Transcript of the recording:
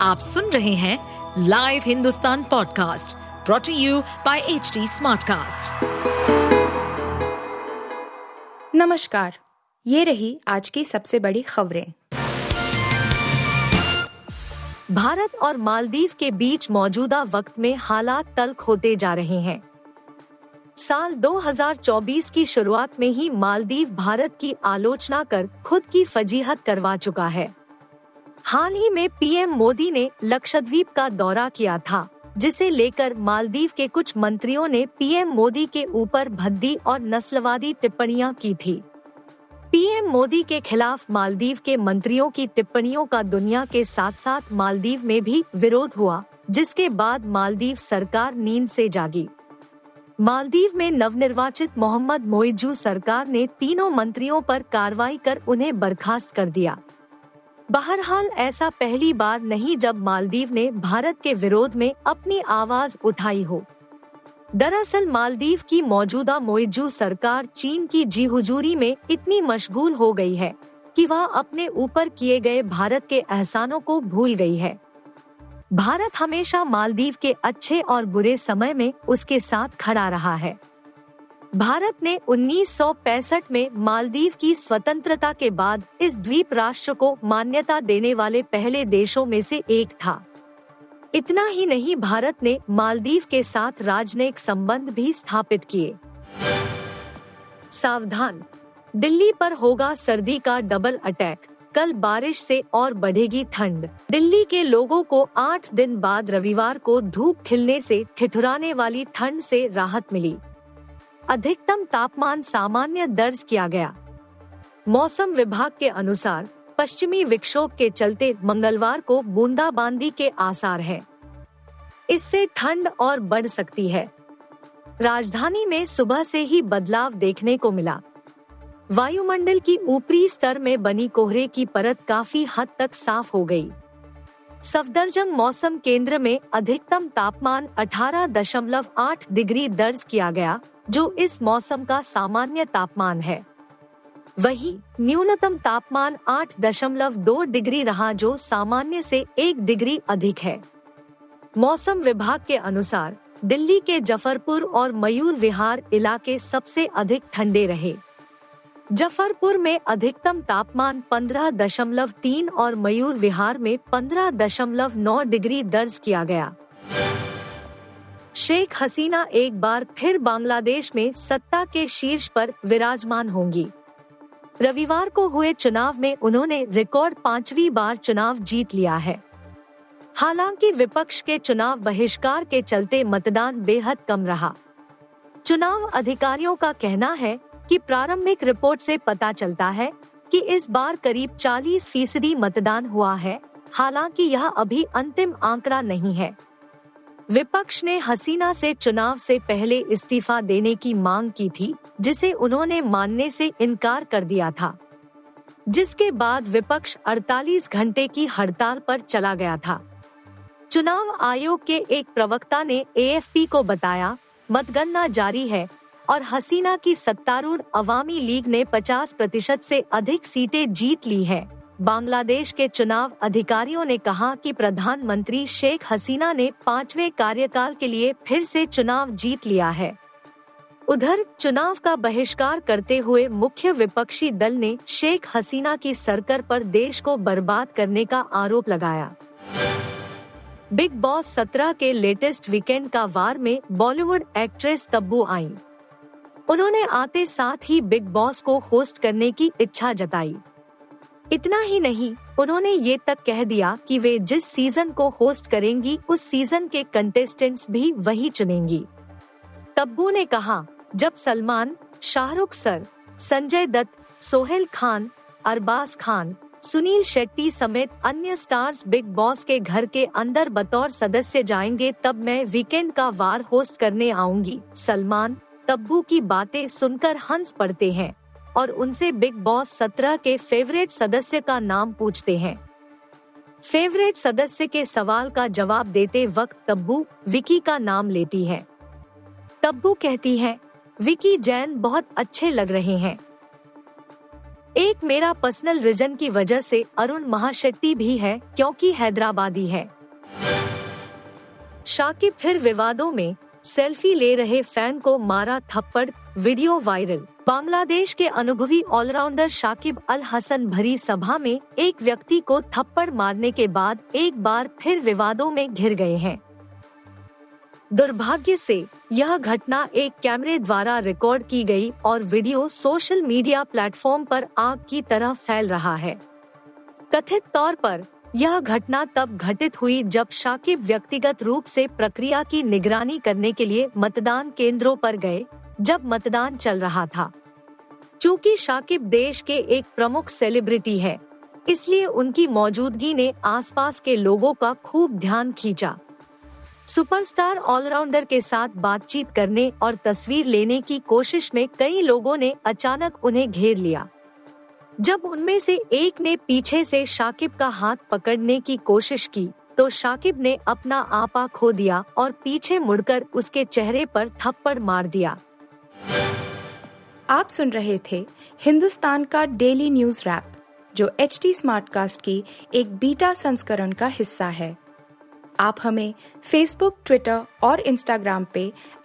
आप सुन रहे हैं live Hindustan podcast brought to you by H Smartcast. नमस्कार, ये रही आज की सबसे बड़ी खबरें। भारत और मालदीव के बीच मौजूदा वक्त में हालात तल्ख होते जा रहे हैं। साल 2024 की शुरुआत में ही मालदीव भारत की आलोचना कर खुद की फजीहत करवा चुका है। हाल ही में पीएम मोदी ने लक्षद्वीप का दौरा किया था, जिसे लेकर मालदीव के कुछ मंत्रियों ने पीएम मोदी के ऊपर भद्दी और नस्लवादी टिप्पणियाँ की थी। पीएम मोदी के खिलाफ मालदीव के मंत्रियों की टिप्पणियों का दुनिया के साथ साथ मालदीव में भी विरोध हुआ, जिसके बाद मालदीव सरकार नींद से जागी। मालदीव में नवनिर्वाचित मोहम्मद मोइजू सरकार ने तीनों मंत्रियों पर कार्रवाई कर उन्हें बर्खास्त कर दिया। बहरहाल ऐसा पहली बार नहीं जब मालदीव ने भारत के विरोध में अपनी आवाज़ उठाई हो। दरअसल मालदीव की मौजूदा मोइजू सरकार चीन की जी हुजूरी में इतनी मशगूल हो गई है कि वह अपने ऊपर किए गए भारत के एहसानों को भूल गई है। भारत हमेशा मालदीव के अच्छे और बुरे समय में उसके साथ खड़ा रहा है। भारत ने 1965 में मालदीव की स्वतंत्रता के बाद इस द्वीप राष्ट्र को मान्यता देने वाले पहले देशों में से एक था। इतना ही नहीं, भारत ने मालदीव के साथ राजनयिक संबंध भी स्थापित किए। सावधान, दिल्ली पर होगा सर्दी का डबल अटैक कल बारिश से और बढ़ेगी ठंड। दिल्ली के लोगों को आठ दिन बाद रविवार को धूप खिलने से, ठिठुराने वाली ठंड से राहत मिली। अधिकतम तापमान सामान्य दर्ज किया गया मौसम विभाग के अनुसार, पश्चिमी विक्षोभ के चलते मंगलवार को बूंदाबांदी के आसार हैं। इससे ठंड और बढ़ सकती है राजधानी में सुबह से ही बदलाव देखने को मिला वायुमंडल की ऊपरी स्तर में बनी कोहरे की परत काफ़ी हद तक साफ़ हो गई। सफदरजंग मौसम केंद्र में अधिकतम तापमान 18.8 डिग्री दर्ज किया गया जो इस मौसम का सामान्य तापमान है। वही न्यूनतम तापमान 8.2 डिग्री रहा जो सामान्य से एक डिग्री अधिक है। मौसम विभाग के अनुसार दिल्ली के जफरपुर और मयूर विहार इलाके सबसे अधिक ठंडे रहे। जफरपुर में अधिकतम तापमान 15.3 और मयूर विहार में 15.9 डिग्री दर्ज किया गया। शेख हसीना एक बार फिर बांग्लादेश में सत्ता के शीर्ष पर विराजमान होंगी। रविवार को हुए चुनाव में उन्होंने रिकॉर्ड पांचवी बार चुनाव जीत लिया है। हालाँकि विपक्ष के चुनाव बहिष्कार के चलते मतदान बेहद कम रहा। चुनाव अधिकारियों का कहना है कि प्रारंभिक रिपोर्ट से पता चलता है कि इस बार करीब 40 फ़ीसदी मतदान हुआ है, हालाँकि यह अभी अंतिम आंकड़ा नहीं है। विपक्ष ने हसीना से चुनाव से पहले इस्तीफा देने की मांग की थी, जिसे उन्होंने मानने से इनकार कर दिया था। जिसके बाद विपक्ष 48 घंटे की हड़ताल पर चला गया था। चुनाव आयोग के एक प्रवक्ता ने एएफपी को बताया, मतगणना जारी है और हसीना की सत्तारूढ़ अवामी लीग ने 50 प्रतिशत से अधिक सीटें जीत ली है। बांग्लादेश के चुनाव अधिकारियों ने कहा कि प्रधानमंत्री शेख हसीना ने पाँचवे कार्यकाल के लिए फिर से चुनाव जीत लिया है। उधर, चुनाव का बहिष्कार करते हुए मुख्य विपक्षी दल ने शेख हसीना की सरकार पर देश को बर्बाद करने का आरोप लगाया। बिग बॉस सत्रह के लेटेस्ट वीकेंड का वार में बॉलीवुड एक्ट्रेस तब्बू आई। उन्होंने आते साथ ही बिग बॉस को होस्ट करने की इच्छा जताई। इतना ही नहीं, उन्होंने ये तक कह दिया कि वे जिस सीज़न को होस्ट करेंगी, उस सीज़न के कंटेस्टेंट्स भी वही चुनेंगी। तब्बू ने कहा, जब सलमान, शाहरुख सर, संजय दत्त, सोहेल खान, अरबाज खान, सुनील शेट्टी समेत अन्य स्टार्स बिग बॉस के घर के अंदर बतौर सदस्य जाएँगे, तब मैं वीकेंड का वार होस्ट करने आऊँगी। सलमान, तब्बू की बातें सुनकर हंस पड़ते हैं। और उनसे बिग बॉस सत्रह के फेवरेट सदस्य का नाम पूछते हैं। फेवरेट सदस्य के सवाल का जवाब देते वक्त तब्बू, विकी का नाम लेती है। तब्बू कहती है, विकी, जैन बहुत अच्छे लग रहे हैं। एक मेरा पर्सनल रीजन की वजह से अरुण महाशक्ति भी है, क्योंकि हैदराबादी है। शाकिब फिर विवादों में सेल्फी ले रहे फ़ैन को मारा थप्पड़, वीडियो वायरल। बांग्लादेश के अनुभवी ऑलराउंडर शाकिब अल हसन भरी सभा में एक व्यक्ति को थप्पड़ मारने के बाद एक बार फिर विवादों में घिर गए हैं। दुर्भाग्य से, यह घटना एक कैमरे द्वारा रिकॉर्ड की गई और वीडियो सोशल मीडिया प्लेटफॉर्म पर आग की तरह फैल रहा है। कथित तौर पर यह घटना तब घटित हुई जब शाकिब व्यक्तिगत रूप से प्रक्रिया की निगरानी करने के लिए मतदान केंद्रों पर गए, जब मतदान चल रहा था। चूँकि शाकिब देश के एक प्रमुख सेलिब्रिटी है, इसलिए उनकी मौजूदगी ने आसपास के लोगों का खूब ध्यान खींचा। सुपरस्टार ऑलराउंडर के साथ बातचीत करने और तस्वीर लेने की कोशिश में कई लोगों ने अचानक उन्हें घेर लिया। जब उनमें से एक ने पीछे से शाकिब का हाथ पकड़ने की कोशिश की तो शाकिब ने अपना आपा खो दिया और पीछे मुड़कर उसके चेहरे पर थप्पड़ मार दिया। आप सुन रहे थे हिंदुस्तान का डेली न्यूज़ रैप, जो एच टी स्मार्ट कास्ट की एक बीटा संस्करण का हिस्सा है। आप हमें फेसबुक ट्विटर और इंस्टाग्राम पे